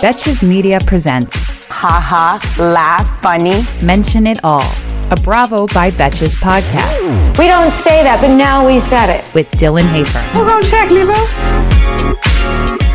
Betches Media presents haha, laugh, funny. Mention It All, a Bravo by Betches podcast We don't say that, but now we said it. with Dylan Hafer. We'll go check, Nevo.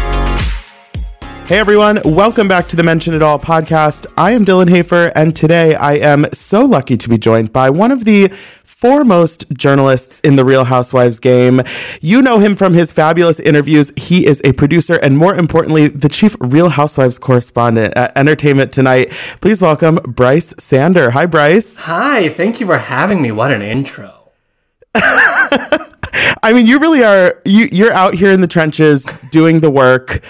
Hey everyone, welcome back to the Mention It All podcast. I am Dylan Hafer, and today I am so lucky to be joined by one of the foremost journalists in the Real Housewives game. You know him from his fabulous interviews. He is a producer and, more importantly, the chief Real Housewives correspondent at Entertainment Tonight. Please welcome Brice Sander. Hi, Brice. Hi, thank you for having me. What an intro. I mean, you really are. You, you're out here in the trenches doing the work.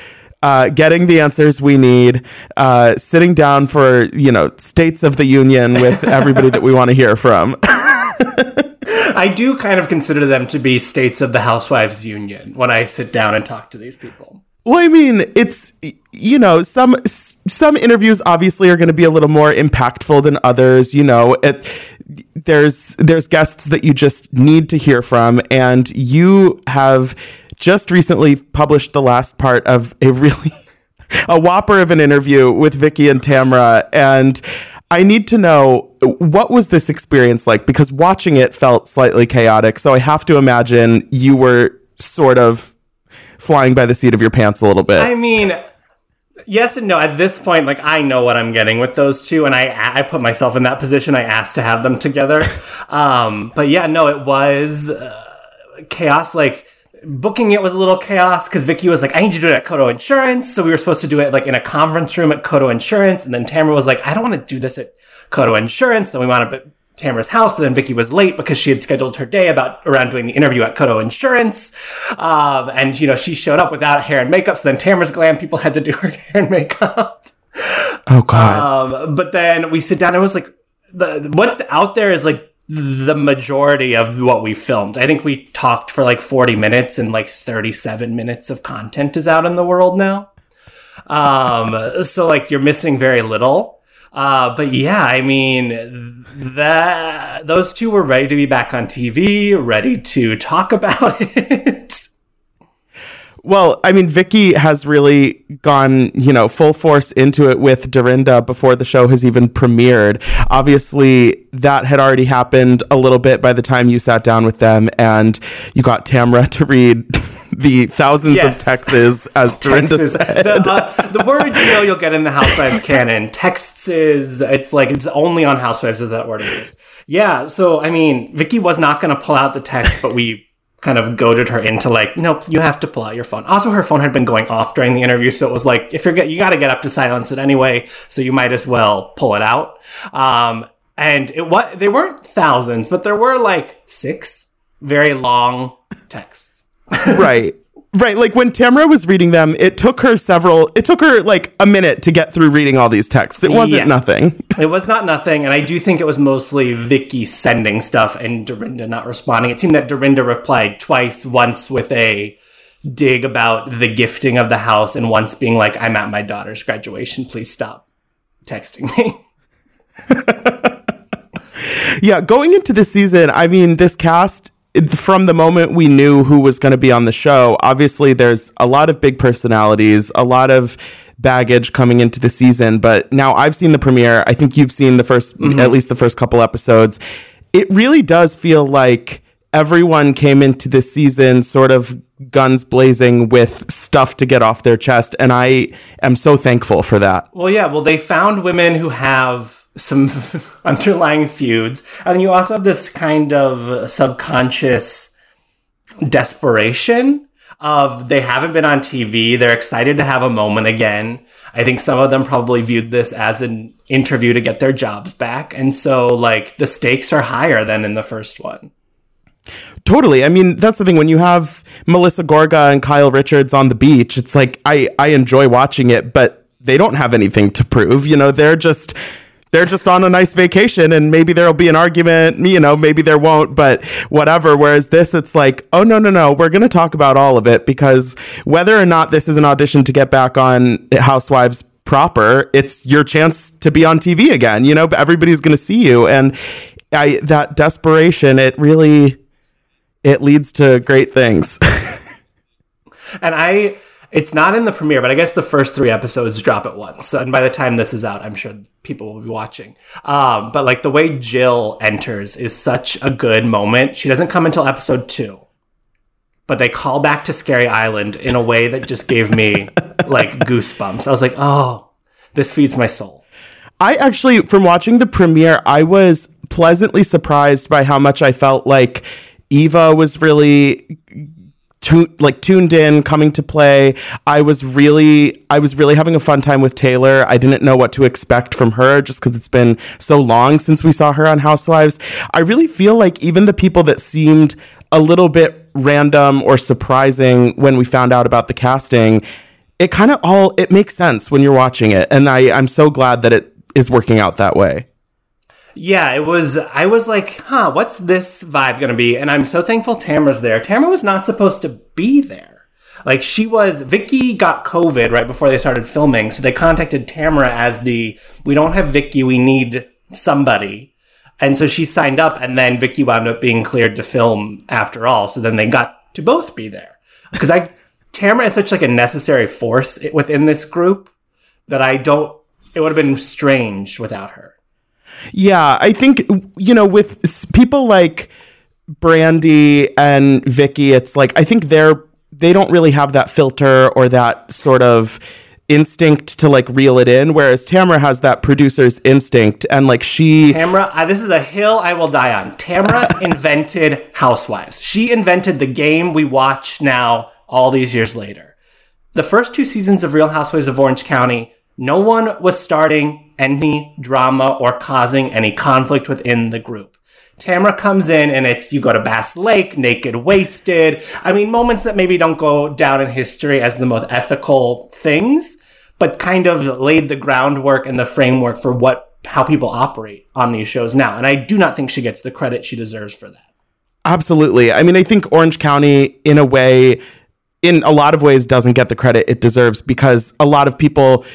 Uh, getting the answers we need, uh, sitting down for you know states of the union with everybody that we want to hear from. I do kind of consider them to be states of the Housewives Union when I sit down and talk to these people. Well, I mean, it's you know some some interviews obviously are going to be a little more impactful than others. You know, it, there's there's guests that you just need to hear from, and you have just recently published the last part of a really a whopper of an interview with Vicki and Tamra, and I need to know what was this experience like because watching it felt slightly chaotic. So I have to imagine you were sort of flying by the seat of your pants a little bit. I mean, yes and no. At this point, like I know what I'm getting with those two, and I I put myself in that position. I asked to have them together, um, but yeah, no, it was uh, chaos. Like booking it was a little chaos because Vicki was like, I need you to do it at Coto Insurance. So we were supposed to do it like in a conference room at Coto Insurance. And then Tamara was like, I don't want to do this at Coto Insurance. Then we wound up at Tamara's house, but then Vicki was late because she had scheduled her day about around doing the interview at Coto Insurance. Um, and you know, she showed up without hair and makeup. So then Tamara's glam people had to do her hair and makeup. oh God. Um, but then we sit down and it was like, the, what's out there is like the majority of what we filmed. I think we talked for like 40 minutes and like 37 minutes of content is out in the world now. Um, so like you're missing very little. Uh, but yeah, I mean, that those two were ready to be back on TV, ready to talk about it. Well, I mean, Vicki has really gone, you know, full force into it with Dorinda before the show has even premiered. Obviously, that had already happened a little bit by the time you sat down with them, and you got Tamra to read the thousands Yes. of texts, as Dorinda Texts said. the, uh, the word you know you'll get in the Housewives canon. Texts is it's like it's only on Housewives is that word is. Yeah, so I mean, Vicki was not going to pull out the text, but we kind of goaded her into like, nope, you have to pull out your phone. Also, her phone had been going off during the interview, so it was like, if you're get, you got to get up to silence it anyway, so you might as well pull it out. Um, and it what they weren't thousands, but there were like six very long texts. right. Right. Like when Tamra was reading them, it took her several, it took her like a minute to get through reading all these texts. It wasn't Yeah. nothing. It was not nothing, and I do think it was mostly Vicki sending stuff and Dorinda not responding. It seemed that Dorinda replied twice, once with a dig about the gifting of the house, and once being like, I'm at my daughter's graduation, please stop texting me. Yeah, going into the season, I mean, this cast from the moment we knew who was going to be on the show, obviously there's a lot of big personalities, a lot of baggage coming into the season, but now I've seen the premiere. I think you've seen the 1st mm-hmm. at least the first couple episodes. It really does feel like everyone came into this season sort of guns blazing with stuff to get off their chest and I am so thankful for that. Well, yeah, well, they found women who have some underlying feuds, and you also have this kind of subconscious desperation of they haven't been on TV, they're excited to have a moment again. I think some of them probably viewed this as an interview to get their jobs back, and so like the stakes are higher than in the first one. Totally. I mean, that's the thing. When you have Melissa Gorga and Kyle Richards on the beach, it's like I, I enjoy watching it, but they don't have anything to prove. You know, they're just they're just on a nice vacation and maybe there'll be an argument, you know, maybe there won't, but whatever. Whereas this, it's like, oh, no, no, no, we're going to talk about all of it because whether or not this is an audition to get back on Housewives proper, it's your chance to be on TV again. You know, everybody's going to see you. And I, that desperation, it really, it leads to great things. and I, it's not in the premiere, but I guess the first three episodes drop at once. And by the time this is out, I'm sure people will be watching. Um, but like the way Jill enters is such a good moment. She doesn't come until episode two, but they call back to Scary Island in a way that just gave me like goosebumps. I was like, oh, this feeds my soul. I actually, from watching the premiere, I was pleasantly surprised by how much I felt like Eva was really like tuned in, coming to play. I was really, I was really having a fun time with Taylor. I didn't know what to expect from her just because it's been so long since we saw her on Housewives. I really feel like even the people that seemed a little bit random or surprising when we found out about the casting, it kind of all it makes sense when you're watching it, and I I'm so glad that it is working out that way. Yeah, it was. I was like, huh, what's this vibe gonna be? And I'm so thankful Tamra's there. Tamra was not supposed to be there. Like she was, Vicki got COVID right before they started filming, so they contacted Tamra as the, we don't have Vicki, we need somebody. And so she signed up, and then Vicki wound up being cleared to film after all. So then they got to both be there because I, Tamra is such like a necessary force within this group that I don't. It would have been strange without her. Yeah, I think you know with people like Brandi and Vicki, it's like I think they're they don't really have that filter or that sort of instinct to like reel it in whereas Tamra has that producer's instinct and like she Tamra uh, this is a hill I will die on. Tamra invented Housewives. She invented the game we watch now all these years later. The first two seasons of Real Housewives of Orange County, no one was starting any drama or causing any conflict within the group. Tamra comes in and it's you go to Bass Lake, naked, wasted. I mean, moments that maybe don't go down in history as the most ethical things, but kind of laid the groundwork and the framework for what how people operate on these shows now. And I do not think she gets the credit she deserves for that. Absolutely. I mean, I think Orange County, in a way, in a lot of ways, doesn't get the credit it deserves because a lot of people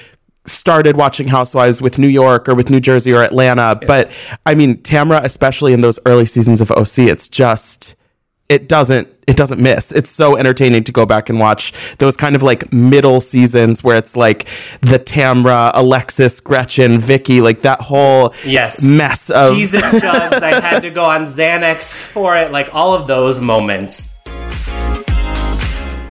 started watching Housewives with New York or with New Jersey or Atlanta. Yes. But I mean, Tamra, especially in those early seasons of OC, it's just it doesn't it doesn't miss. It's so entertaining to go back and watch those kind of like middle seasons where it's like the Tamra, Alexis, Gretchen, Vicki, like that whole yes mess of Jesus jugs. I had to go on Xanax for it. Like all of those moments.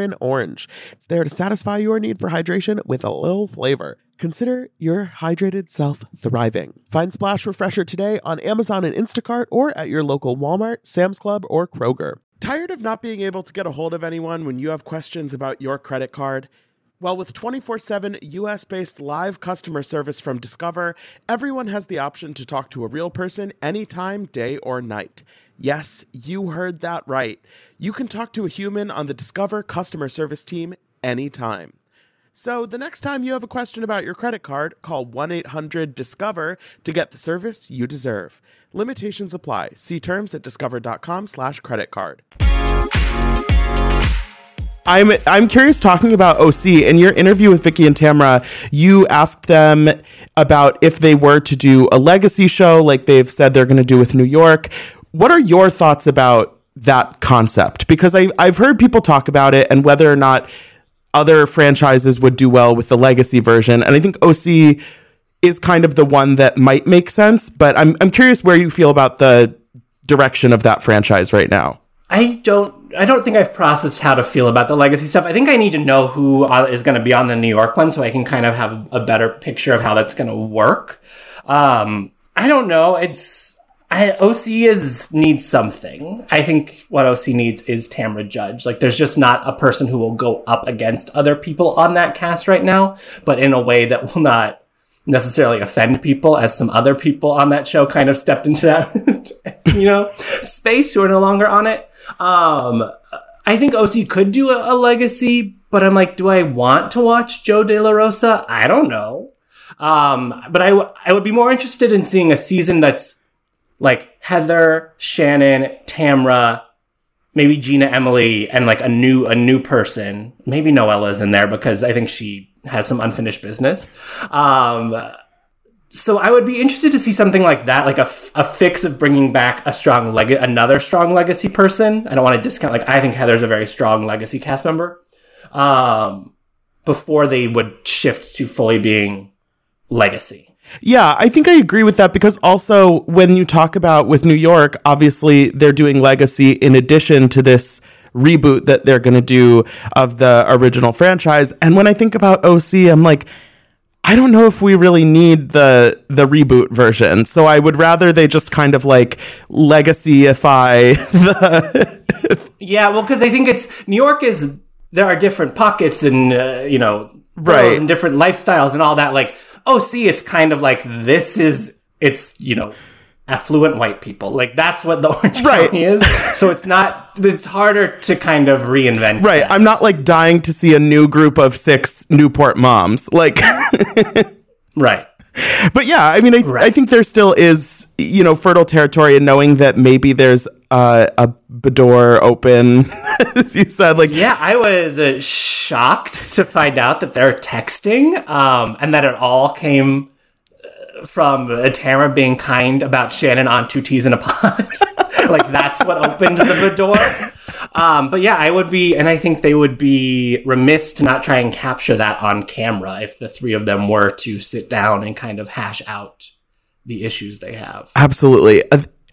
Mandarin Orange. It's there to satisfy your need for hydration with a little flavor. Consider your hydrated self thriving. Find Splash Refresher today on Amazon and Instacart or at your local Walmart, Sam's Club, or Kroger. Tired of not being able to get a hold of anyone when you have questions about your credit card? Well, with 24 7 US based live customer service from Discover, everyone has the option to talk to a real person anytime, day or night. Yes, you heard that right. You can talk to a human on the Discover customer service team anytime. So, the next time you have a question about your credit card, call 1 800 Discover to get the service you deserve. Limitations apply. See terms at discover.com/slash credit card. I'm I'm curious talking about OC in your interview with Vicki and Tamra, you asked them about if they were to do a legacy show like they've said they're going to do with New York. What are your thoughts about that concept? Because I I've heard people talk about it and whether or not other franchises would do well with the legacy version. And I think OC is kind of the one that might make sense, but I'm I'm curious where you feel about the direction of that franchise right now. I don't. I don't think I've processed how to feel about the legacy stuff. I think I need to know who uh, going to be on the New York one, so I can kind of have a better picture of how that's going to work. Um, I don't know. It's I, OC is needs something. I think what OC needs is Tamra Judge. Like, there's just not a person who will go up against other people on that cast right now, but in a way that will not necessarily offend people as some other people on that show kind of stepped into that you know space who are no longer on it um i think oc could do a, a, legacy but i'm like do i want to watch jo de la rosa i don't know um but I, w- I would be more interested in seeing a season that's like heather shannon tamra maybe gina emily and like a new a new person maybe noella's in there because i think she has some unfinished business. Um, so I would be interested to see something like that, like a, a fix of bringing back a strong leg, another strong legacy person. I don't want to discount. Like I think Heather's a very strong legacy cast member. Um, before they would shift to fully being legacy. Yeah, I think I agree with that because also when you talk about with New York, obviously they're doing legacy in addition to this reboot that they're going to do of the original franchise. And when I think about OC, I'm like, I don't know if we really need the the reboot version. So I would rather they just kind of like legacyify the Yeah, well cuz I think it's New York is there are different pockets and uh, you know right and different lifestyles and all that like Oh, OC it's kind of like this is it's you know affluent white people. Like that's what the Orange right. County is. So it's not. It's harder to kind of reinvent. Right. That. I'm not like dying to see a new group of six Newport moms. Like. right. But yeah, I mean, I, right. I, think there still is, you know, fertile territory in knowing that maybe there's uh, a Bador open, as you said. Like, yeah, I was uh, shocked to find out that they're texting, um, and that it all came from Tamra being kind about Shannon on Two T's in a Pod. like that's what opened the door. Um, but yeah, I would be, and I think they would be remiss to not try and capture that on camera if the three of them were to sit down and kind of hash out the issues they have. Absolutely.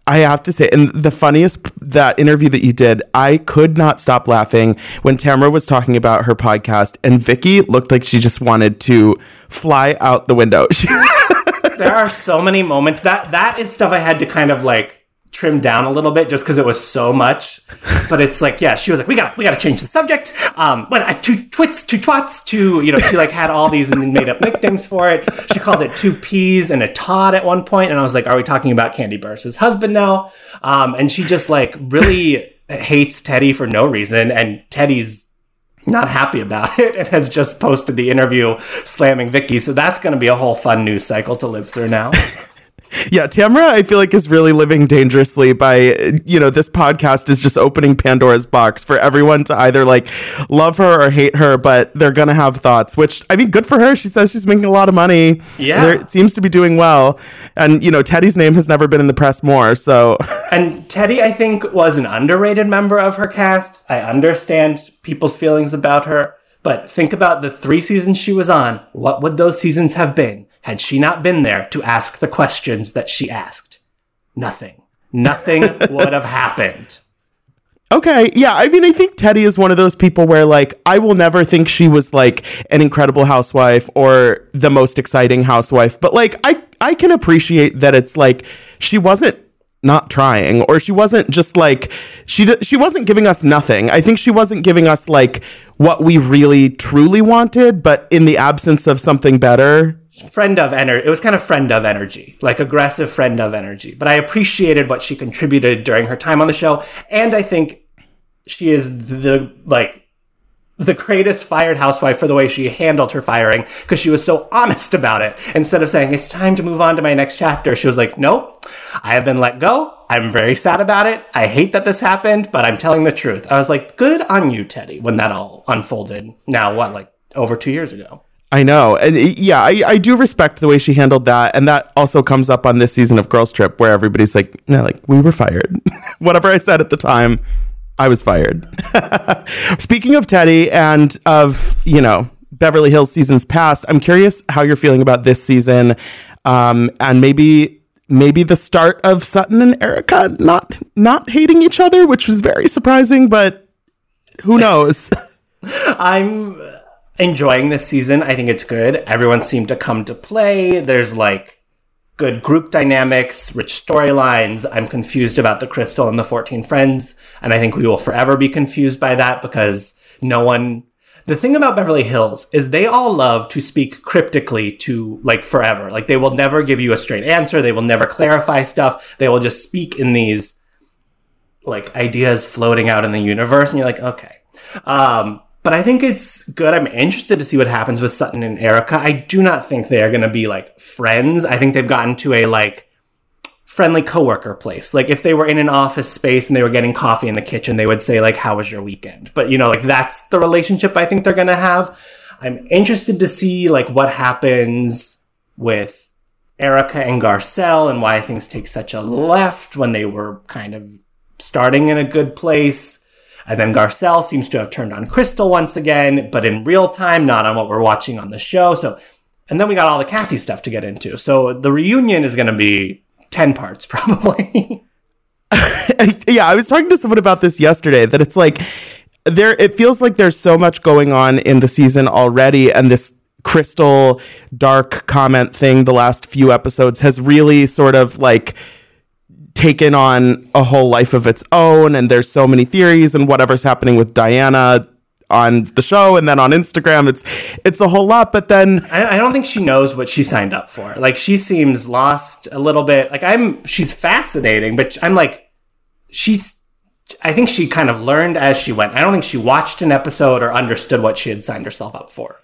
I have to say, and the funniest that interview that you did, I could not stop laughing when Tamra was talking about her podcast, and Vicki looked like she just wanted to fly out the window. there are so many moments that that is stuff I had to kind of like trim down a little bit just because it was so much. But it's like, yeah, she was like, we got we got to change the subject. Um, but uh, two twits, two twats, two. You know, she like had all these and made up nicknames for it. She called it two peas and a Todd at one point, and I was like, are we talking about Kandi Burruss's husband now? Um, and she just like really hates Teddi for no reason, and Teddi's not happy about it and has just posted the interview slamming Vicki. So that's going to be a whole fun news cycle to live through now. Yeah, Tamra, I feel like is really living dangerously by, you know, this podcast is just opening Pandora's box for everyone to either like love her or hate her, but they're going to have thoughts, which I mean, good for her. She says she's making a lot of money. Yeah. It seems to be doing well. And, you know, Teddi's name has never been in the press more. So. and Teddi, I think, was an underrated member of her cast. I understand people's feelings about her. But think about the three seasons she was on. What would those seasons have been? Had she not been there to ask the questions that she asked. Nothing. Nothing would have happened. Okay, yeah. I mean, I think Teddi is one of those people where, like, I will never think she was like an incredible housewife or the most exciting housewife, but like, I I can appreciate that it's like she wasn't not trying or she wasn't just like she she wasn't giving us nothing. I think she wasn't giving us like what we really truly wanted, but in the absence of something better, friend of energy. It was kind of friend of energy, like aggressive friend of energy. But I appreciated what she contributed during her time on the show, and I think she is the like the greatest fired housewife for the way she handled her firing because she was so honest about it. Instead of saying, it's time to move on to my next chapter, she was like, nope, I have been let go. I'm very sad about it. I hate that this happened, but I'm telling the truth. I was like, good on you, Teddi, when that all unfolded. Now, what, like over two years ago? I know. And yeah, I, I do respect the way she handled that. And that also comes up on this season of Girls Trip where everybody's like, no, like, we were fired. Whatever I said at the time, I was fired. Speaking of Teddi and of, you know, Beverly Hills seasons past, I'm curious how you're feeling about this season. Um, and maybe maybe the start of Sutton and Erica not not hating each other, which was very surprising, but who knows? I'm enjoying this season. I think it's good. Everyone seemed to come to play. There's like good group dynamics, rich storylines. I'm confused about the Crystal and the 14 friends. And I think we will forever be confused by that because no one. The thing about Beverly Hills is they all love to speak cryptically to like forever. Like they will never give you a straight answer. They will never clarify stuff. They will just speak in these like ideas floating out in the universe. And you're like, okay. Um, but I think it's good. I'm interested to see what happens with Sutton and Erica. I do not think they are going to be like friends. I think they've gotten to a like friendly coworker place. Like if they were in an office space and they were getting coffee in the kitchen, they would say like, "How was your weekend?" But you know, like that's the relationship I think they're going to have. I'm interested to see like what happens with Erica and Garcelle and why things take such a left when they were kind of starting in a good place. And then Garcelle seems to have turned on Crystal once again, but in real time, not on what we're watching on the show. So, and then we got all the Kathy stuff to get into. So the reunion is going to be 10 parts probably. yeah, I was talking to someone about this yesterday that it's like there it feels like there's so much going on in the season already and this crystal dark comment thing the last few episodes has really sort of like taken on a whole life of its own and there's so many theories and whatever's happening with Diana on the show and then on Instagram. It's it's a whole lot but then I, I don't think she knows what she signed up for. Like she seems lost a little bit. Like I'm she's fascinating but I'm like she's I think she kind of learned as she went. I don't think she watched an episode or understood what she had signed herself up for.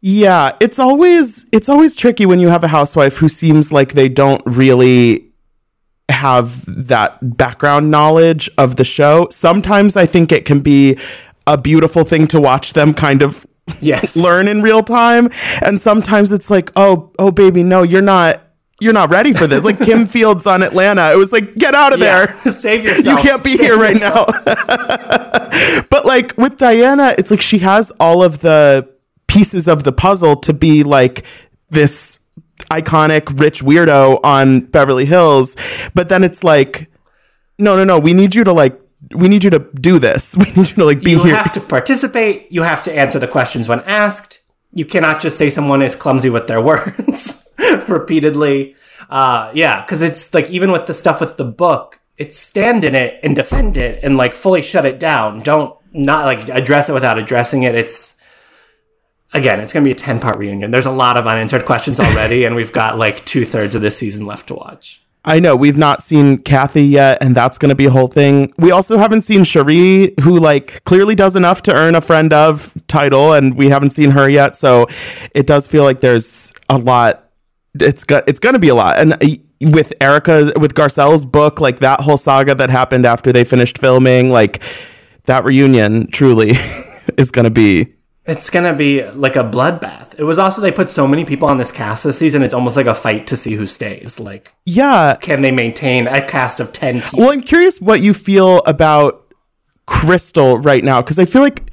Yeah it's always it's always tricky when you have a housewife who seems like they don't really have that background knowledge of the show. Sometimes I think it can be a beautiful thing to watch them kind of yes learn in real time and sometimes it's like oh oh baby no you're not you're not ready for this like kim fields on atlanta it was like get out of yeah. there save yourself you can't be Save here right yourself. now but like with diana it's like she has all of the pieces of the puzzle to be like this iconic rich weirdo on beverly hills but then it's like no no no we need you to like we need you to do this. We need you to like be you here. have to participate. You have to answer the questions when asked. You cannot just say someone is clumsy with their words repeatedly. Uh, yeah because it's like even with the stuff with the book it's stand in it and defend it and like fully shut it down. Don't not like address it without addressing it. It's again it's going to be a 10 part reunion there's a lot of unanswered questions already and we've got like two-thirds of this season left to watch I know we've not seen Kathy yet, and that's going to be a whole thing. We also haven't seen Sheree, who like clearly does enough to earn a friend of title, and we haven't seen her yet. So it does feel like there's a lot. It's got it's going to be a lot, and uh, with Erica with Garcelle's book, like that whole saga that happened after they finished filming, like that reunion, truly is going to be It's gonna be like a bloodbath. It was also they put so many people on this cast this season. It's almost like a fight to see who stays. Like, yeah. can they maintain a cast of ten people? Well, I'm curious what you feel about Crystal right now because I feel like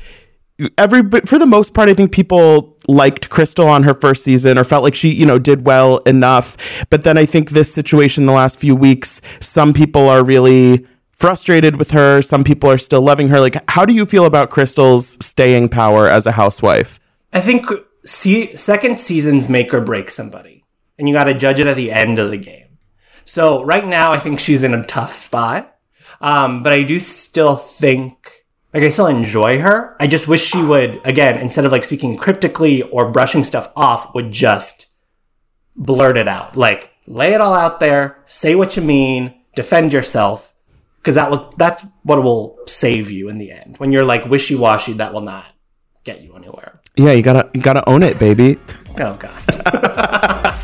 every but for the most part, I think people liked Crystal on her first season or felt like she, you know, did well enough. But then I think this situation the last few weeks, some people are really frustrated with her. Some people are still loving her. Like, how do you feel about Crystal's staying power as a housewife? I think see, second seasons make or break somebody, and you got to judge it at the end of the game. So right now, I think she's in a tough spot, um, but I do still think. Like I still enjoy her. I just wish she would again instead of like speaking cryptically or brushing stuff off, would just blurt it out. Like lay it all out there, say what you mean, defend yourself. Because that will that's what will save you in the end. When you're like wishy washy, that will not get you anywhere. Yeah, you gotta you gotta own it, baby. Oh god.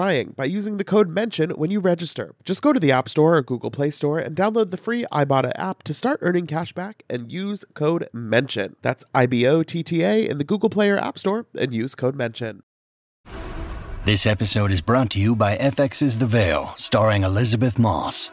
by using the code MENTION when you register. Just go to the App Store or Google Play Store and download the free Ibotta app to start earning cash back and use code MENTION. That's I B O T T A in the Google Play or App Store and use code MENTION. This episode is brought to you by FX's The Veil, starring Elisabeth Moss.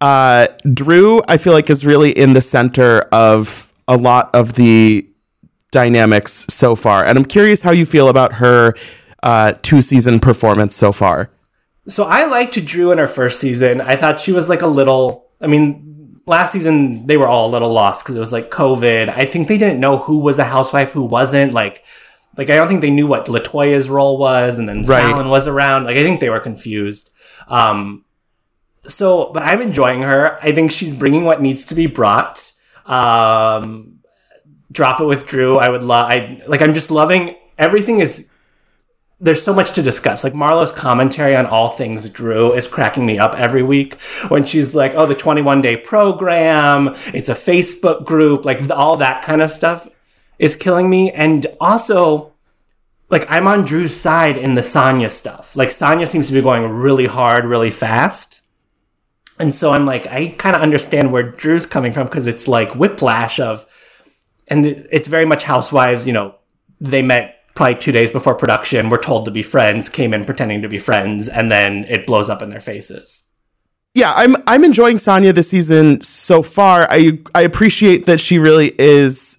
uh, Drew, I feel like, is really in the center of a lot of the dynamics so far. And I'm curious how you feel about her uh, two season performance so far. So I liked Drew in her first season. I thought she was like a little. I mean, last season they were all a little lost because it was like COVID. I think they didn't know who was a housewife, who wasn't. Like, like I don't think they knew what Latoya's role was, and then Right. Falynn was around. Like, I think they were confused. Um, so, but I'm enjoying her. I think she's bringing what needs to be brought. Um, drop it with Drew. I would love. I like. I'm just loving everything. Is there's so much to discuss. Like Marlo's commentary on all things Drew is cracking me up every week when she's like, "Oh, the 21 day program. It's a Facebook group. Like all that kind of stuff is killing me." And also, like I'm on Drew's side in the Sanya stuff. Like Sanya seems to be going really hard, really fast. And so I'm like, I kind of understand where Drew's coming from because it's like whiplash of, and it's very much housewives, you know, they met probably two days before production, were told to be friends, came in pretending to be friends, and then it blows up in their faces. Yeah, I'm I'm enjoying Sanya this season so far. I I appreciate that she really is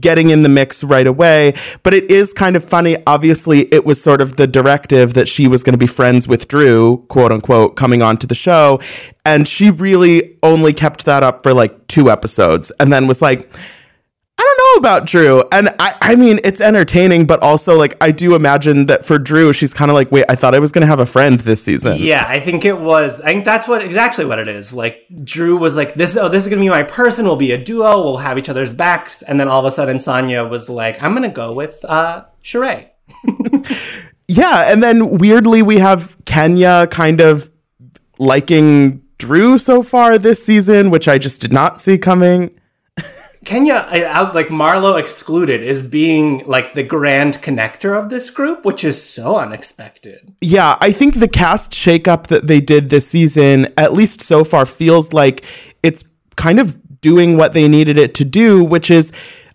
getting in the mix right away, but it is kind of funny. Obviously, it was sort of the directive that she was going to be friends with Drew, quote unquote, coming onto the show, and she really only kept that up for like two episodes, and then was like. Don't know about Drew. And I, I mean, it's entertaining, but also like I do imagine that for Drew, she's kind of like, wait, I thought I was going to have a friend this season. Yeah, I think it was. I think that's what exactly what it is. Like Drew was like, "This, oh, this is gonna be my person. We'll be a duo. We'll have each other's backs." And then all of a sudden, Sanya was like, "I'm gonna go with uh, Sheree." Yeah, and then weirdly we have Kenya kind of liking Drew so far this season, which I just did not see coming. Kenya, like Marlo excluded, is being like the grand connector of this group, which is so unexpected. Yeah, I think the cast shakeup that they did this season, at least so far, feels like it's kind of doing what they needed it to do, which is,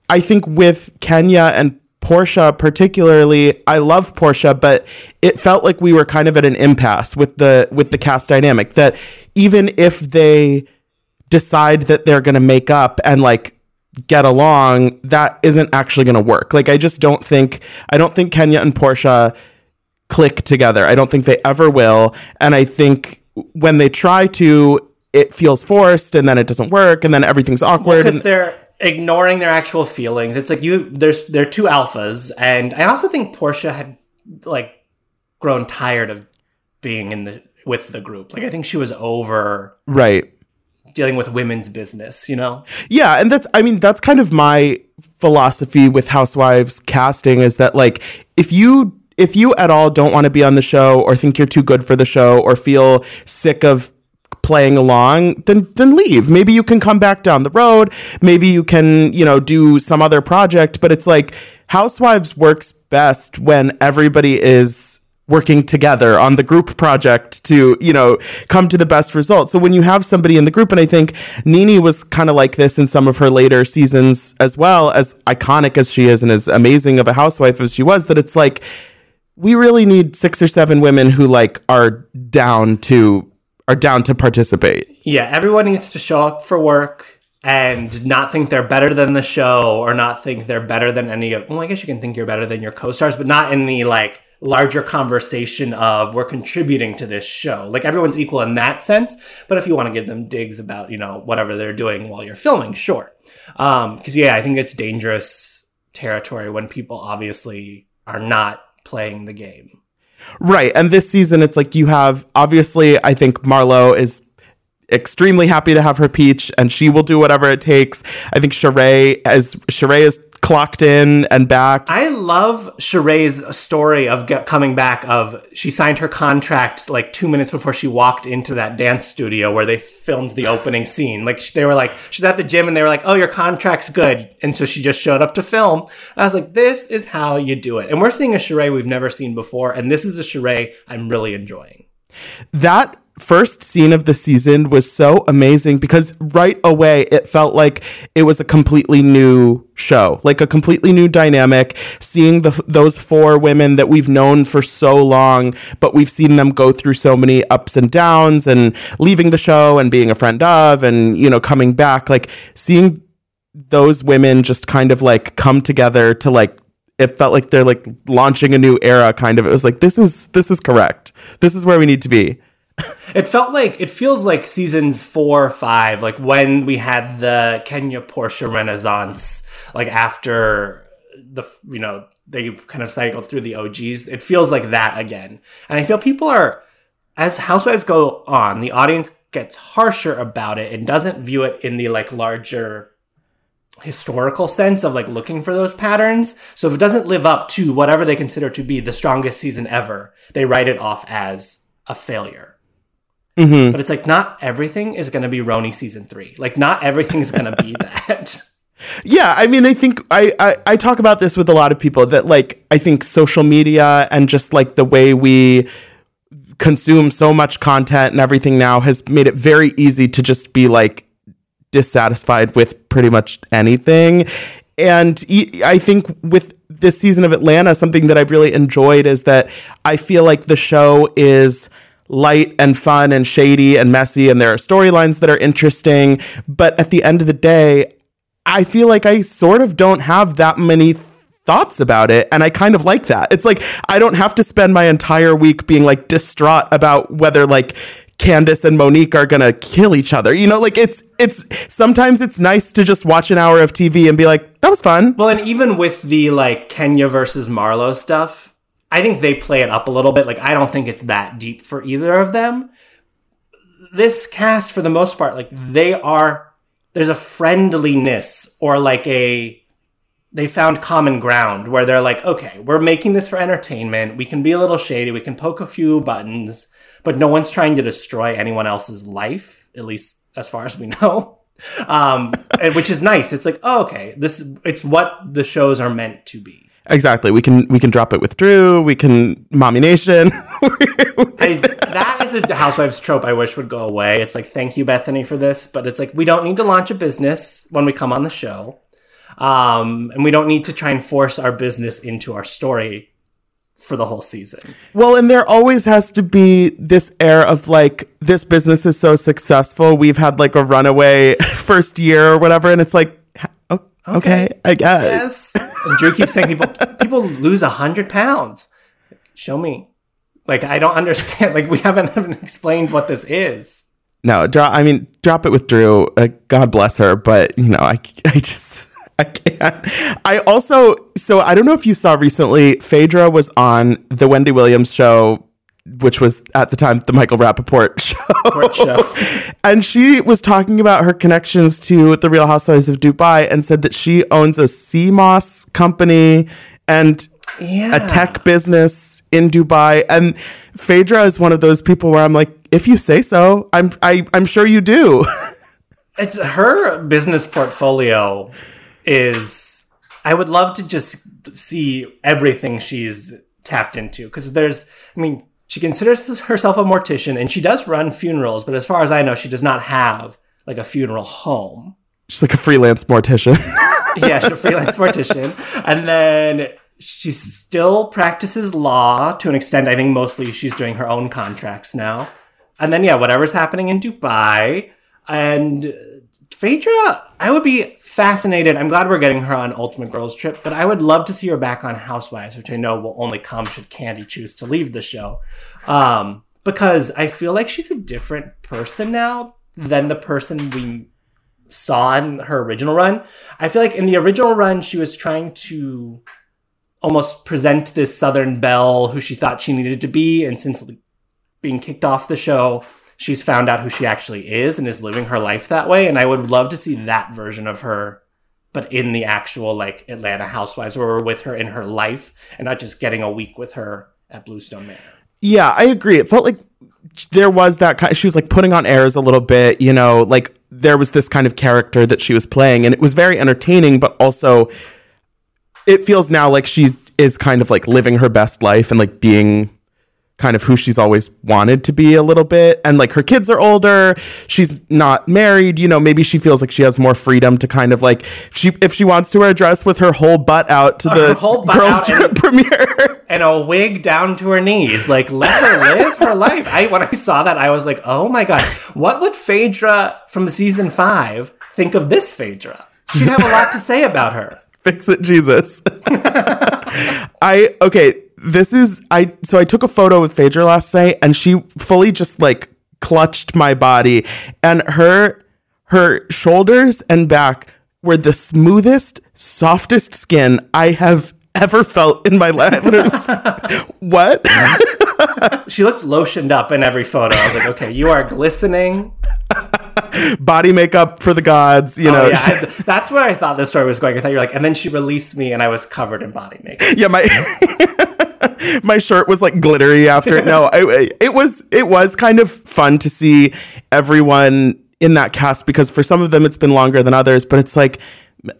I think, with Kenya and Porsha particularly, I love Porsha, but it felt like we were kind of at an impasse with the with the cast dynamic. That even if they decide that they're going to make up and like get along, that isn't actually going to work. Like I just don't think I don't think Kenya and Porsha click together. I don't think they ever will. And I think when they try to, it feels forced and then it doesn't work and then everything's awkward. because and- they're ignoring their actual feelings. It's like you there's they're two alphas, and I also think Porsha had like grown tired of being in the with the group. Like I think she was over right. Dealing with women's business, you know? Yeah, and that's I mean that's kind of my philosophy with Housewives casting is that like if you if you at all don't want to be on the show or think you're too good for the show or feel sick of playing along then then leave. Maybe you can come back down the road. Maybe you can you know do some other project. But it's like housewives works best when everybody is working together on the group project to you know come to the best result so when you have somebody in the group and i think NeNe was kind of like this in some of her later seasons as well as iconic as she is and as amazing of a housewife as she was that it's like we really need six or seven women who like are down to are down to participate. Yeah, everyone needs to show up for work and not think they're better than the show or not think they're better than any of well, I guess you can think you're better than your co-stars, but not in the like larger conversation of we're contributing to this show. Like everyone's equal in that sense, but if you want to give them digs about, you know, whatever they're doing while you're filming, sure. Um cuz yeah, I think it's dangerous territory when people obviously are not playing the game. Right. And this season, it's like you have obviously, I think Marlo is extremely happy to have her peach and she will do whatever it takes. I think Sheree as Sheree is clocked in and back. I love Sheree's story of get, coming back. Of she signed her contract like two minutes before she walked into that dance studio where they filmed the opening scene. Like they were like she's at the gym and they were like, "Oh, your contract's good," and so she just showed up to film. I was like, "This is how you do it." And we're seeing a Sheree we've never seen before, and this is a Sheree I'm really enjoying. that first scene of the season was so amazing because right away it felt like it was a completely new show, like a completely new dynamic. Seeing the those four women that we've known for so long, but we've seen them go through so many ups and downs and leaving the show and being a friend of and you know coming back, like seeing those women just kind of like come together to like it felt like they're like launching a new era kind of it was like this is this is correct this is where we need to be It felt like it feels like seasons four, or five, like when we had the Kenya Porsha Renaissance, like after the you know they kind of cycled through the OGs. It feels like that again, and I feel people are as Housewives go on, the audience gets harsher about it and doesn't view it in the like larger historical sense of like looking for those patterns. So if it doesn't live up to whatever they consider to be the strongest season ever, they write it off as a failure. Mm-hmm. But it's like not everything is going to be Roni season three. Like not everything is going to be that. Yeah, I mean, I think I, I I talk about this with a lot of people that like I think social media and just like the way we consume so much content and everything now has made it very easy to just be like dissatisfied with pretty much anything. And I think with this season of Atlanta, something that I've really enjoyed is that I feel like the show is light and fun and shady and messy, and there are storylines that are interesting. But at the end of the day, I feel like I sort of don't have that many thoughts about it and I kind of like that. It's like I don't have to spend my entire week being like distraught about whether like Candace and Monique are to kill each other. You know, like it's it's sometimes it's nice to just watch an hour of TV and be like that was fun. Well, and even with the like Kenya versus Marlo stuff, I think they play it up a little bit. Like I don't think it's that deep for either of them. This cast, for the most part, like they are. There's a friendliness or like a. They found common ground where they're like, okay, we're making this for entertainment. We can be a little shady. We can poke a few buttons, but no one's trying to destroy anyone else's life, at least as far as we know. Um, which is nice. It's like, oh, okay, this it's what the shows are meant to be. Exactly. We can we can drop it with Drew, we can Mommy Nation. I, that is a housewives trope I wish would go away. It's like, thank you, Bethenny, for this, but it's like we don't need to launch a business when we come on the show, um, and we don't need to try and force our business into our story for the whole season. Well, and there always has to be this air of like, this business is so successful. We've had like a runaway first year or whatever. And it's like, o- okay, I guess. Yes, and Drew keeps saying people people lose a hundred pounds. Show me. Like I don't understand. Like we haven't even explained what this is. No, drop, I mean, drop it with Drew. Uh, God bless her. But, you know, I, I just, I can't. I also, so I don't know if you saw recently, Phaedra was on the Wendy Williams show which was at the time the Michael Rapaport show. Show. and she was talking about her connections to the Real Housewives of Dubai and said that she owns a moss company and Yeah. a tech business in Dubai. And Phaedra is one of those people where I'm like, if you say so, I'm I, I'm sure you do. It's her business portfolio is I would love to just see everything she's tapped into because there's I mean she considers herself a mortician and she does run funerals but as far as I know she does not have like a funeral home. She's like a freelance mortician. yeah, she's a freelance mortician. And then she still practices law to an extent. I think mostly she's doing her own contracts now. And then, yeah, whatever's happening in Dubai. And Phaedra, I would be fascinated. I'm glad we're getting her on Ultimate Girls Trip, but I would love to see her back on Housewives, which I know will only come should Kandi choose to leave the show. Um, because I feel like she's a different person now than the person we saw in her original run. I feel like in the original run, she was trying to almost present this Southern belle who she thought she needed to be. And since being kicked off the show, she's found out who she actually is and is living her life that way. And I would love to see that version of her, but in the actual like Atlanta Housewives, where we're with her in her life and not just getting a week with her at Bluestone Manor. Yeah, I agree. It felt like there was that kind. She was like putting on airs a little bit, you know, like there was this kind of character that she was playing, and it was very entertaining. But also, it feels now like she is kind of like living her best life and like being kind of who she's always wanted to be a little bit. And like her kids are older, she's not married. You know, maybe she feels like she has more freedom to kind of like she if she wants to wear a dress with her whole butt out to Her the whole butt girls out trip and- premiere. and a wig down to her knees. Like, let her live her life. I when I saw that, I was like, oh my god, what would Phaedra from season five think of this Phaedra? She'd have a lot to say about her. fix it jesus i okay this is i so i took a photo with phaedra last night and she fully just like clutched my body and her her shoulders and back were the smoothest softest skin i have ever felt in my life And it was- what She looked lotioned up in every photo. I was like, okay, you are glistening. body makeup for the gods you oh, know Oh, yeah, I, that's where I thought this story was going. I thought you were like, and then she released me, and I was covered in body makeup. yeah my my shirt was like glittery after it no I, it was it was kind of fun to see everyone in that cast because for some of them it's been longer than others but it's like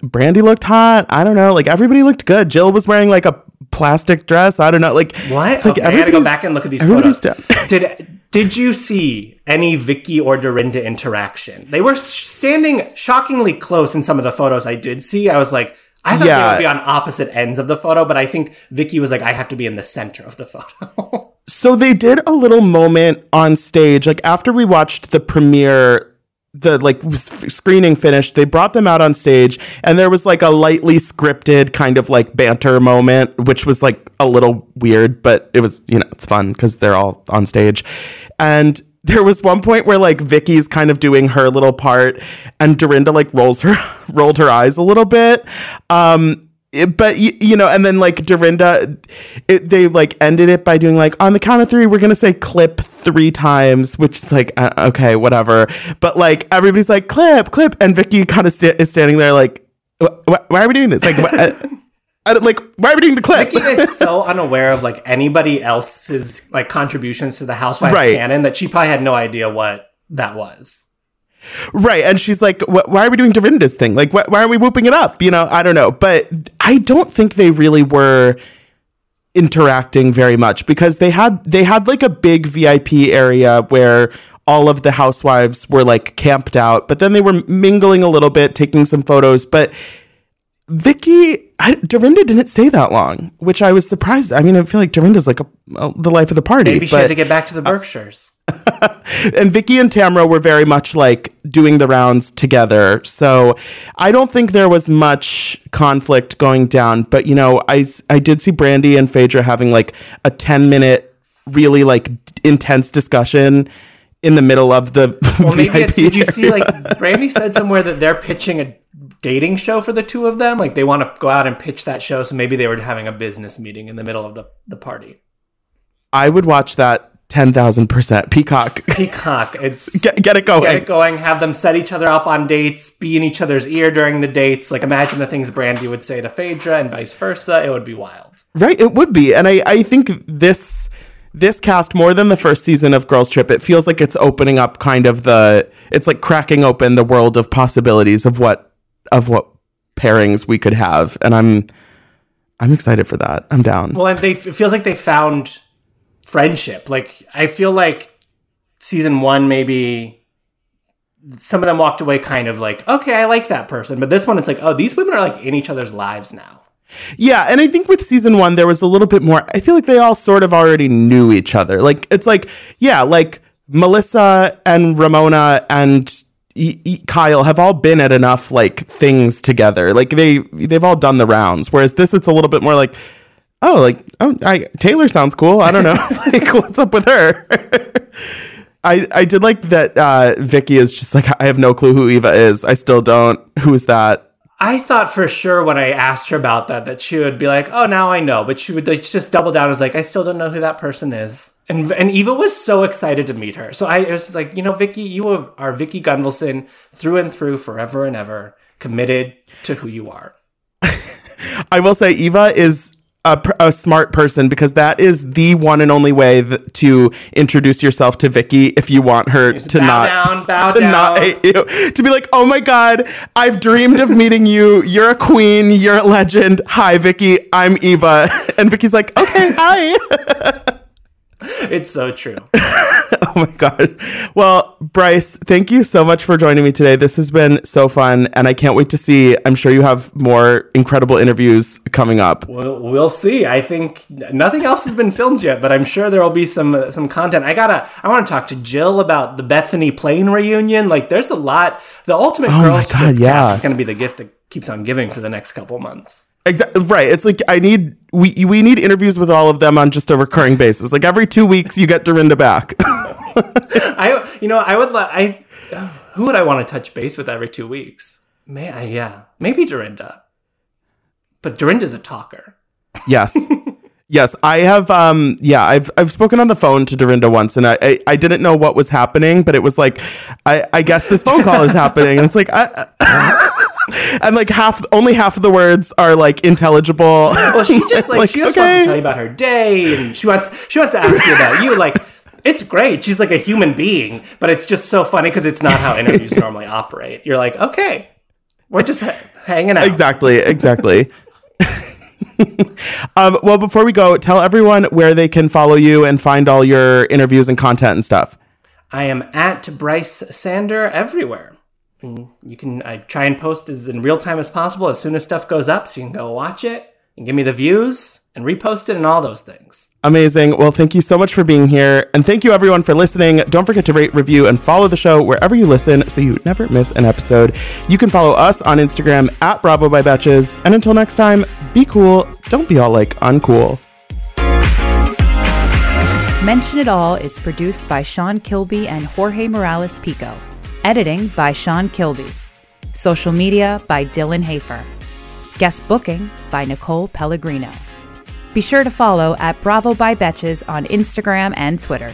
Brandi looked hot i don't know like everybody looked good jill was wearing like a plastic dress i don't know like What? it's like okay, I gotta go back and look at these everybody's photos. down Did did you see any Vicki or Dorinda interaction? They were standing shockingly close in some of the photos I did see. I was like, I thought Yeah. they would be on opposite ends of the photo, but I think Vicki was like, I have to be in the center of the photo. So they did a little moment on stage, like after we watched the premiere, the like screening finished. They brought them out on stage, and there was like a lightly scripted kind of like banter moment, which was like a little weird, but it was you know it's fun because they're all on stage, and. There was one point where like Vicki's kind of doing her little part, and Dorinda like rolls her rolled her eyes a little bit. Um, but you, know, and then like Dorinda, it, they like ended it by doing like on the count of three, we're gonna say clip three times, which is like uh, okay, whatever. But like everybody's like clip, clip, and Vicki kind of is standing there like, "Wh- wh- why are we doing this? Like, uh, I don't- like why are we doing the clip? Vicki is so unaware of like anybody else's like contributions to the Housewives Right. canon that she probably had no idea what that was. Right. And she's like, why are we doing Dorinda's thing? Like, wh- why aren't we whooping it up? You know, I don't know. But I don't think they really were interacting very much because they had they had like a big VIP area where all of the housewives were like camped out, but then they were mingling a little bit, taking some photos. But Vicki, I, Dorinda didn't stay that long, which I was surprised. I mean, I feel like Dorinda's like a, a- the life of the party. Maybe she but- had to get back to the uh, Berkshires. and Vicki and Tamra were very much like doing the rounds together. So I don't think there was much conflict going down. But you know, I, I did see Brandi and Phaedra having like a ten minute, really like intense discussion in the middle of the Well, maybe VIP it's, did you see like Brandi said somewhere that they're pitching a dating show for the two of them? Like they want to go out and pitch that show, so maybe they were having a business meeting in the middle of the, the party. I would watch that 10,000%. Peacock. Peacock. It's Get, get it going. get it going. Have them set each other up on dates, be in each other's ear during the dates. Like imagine the things Brandi would say to Phaedra and vice versa. It would be wild. Right, it would be. And I, I think this this cast more than the first season of Girls Trip, it feels like it's opening up kind of the it's like cracking open the world of possibilities of what of what pairings we could have. And I'm I'm excited for that. I'm down. Well, and they it feels like they found friendship. Like I feel like season one maybe some of them walked away kind of like, okay, I like that person. But this one, it's like, oh, these women are like in each other's lives now. Yeah, and I think with season one there was a little bit more. I feel like they all sort of already knew each other. Like it's like yeah, like Melissa and Ramona and E- E- Kyle have all been at enough like things together. Like they they've all done the rounds. Whereas this, it's a little bit more like oh, like oh, I, Taylor sounds cool. I don't know, like what's up with her. I, I did like that uh, Vicki is just like I have no clue who Eva is. I still don't. Who is that? I thought for sure when I asked her about that that she would be like, "Oh, now I know," but she would like, just double down. as like, "I still don't know who that person is." And and Eva was so excited to meet her. So I was just like, you know, Vicki, you are, Vicki Gunvalson through and through, forever and ever, committed to who you are. I will say Eva is a, a smart person because that is the one and only way to introduce yourself to Vicki if you want her to bow not down, bow to not hate you. To be like, oh my god, I've dreamed of meeting you. You're a queen. You're a legend. Hi, Vicki. I'm Eva. And Vicki's like, okay, hi. It's so true. oh my god. Well, Brice, thank you so much for joining me today. This has been so fun, and I can't wait to see. I'm sure you have more incredible interviews coming up. We'll, we'll see. I think nothing else has been filmed yet, but I'm sure there will be some uh, some content. I gotta. I want to talk to Jill about the Bethenny Plain reunion. Like, there's a lot. The ultimate Oh my God, yeah. is going to be the gift that keeps on giving for the next couple months. Exactly right. It's like I need we we need interviews with all of them on just a recurring basis. Like every two weeks, you get Dorinda back. I, you know, I would. li- I who would I want to touch base with every two weeks? May I? Yeah, maybe Dorinda. But Dorinda's a talker. yes, yes. I have. Um. Yeah. I've I've spoken on the phone to Dorinda once, and I I, I didn't know what was happening, but it was like, I I guess this phone call is happening, and it's like I. And like half, only half of the words are like intelligible. Well, she just like, Like, she just wants to tell you about her day, and she wants she wants to ask you about you. Like, it's great. She's like a human being, but it's just so funny because it's not how interviews normally operate. You're like, okay, we're just ha- hanging out. exactly, exactly. um, well, before we go, tell everyone where they can follow you and find all your interviews and content and stuff. I am at Brice Sander everywhere. And you can I try and post as in real time as possible as soon as stuff goes up, so you can go watch it and give me the views and repost it and all those things. Amazing. Well, thank you so much for being here. And thank you everyone for listening. Don't forget to rate, review, and follow the show wherever you listen so you never miss an episode. You can follow us on Instagram at Bravo by Betches. And until next time, be cool. Don't be all like uncool. Mention It All is produced by Sean Kilby and Jorge Morales Pico. Editing by Sean Kilby. Social media by Dylan Hafer. Guest booking by Nicole Pellegrino. Be sure to follow at Bravo by Betches on Instagram and Twitter.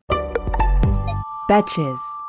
Betches.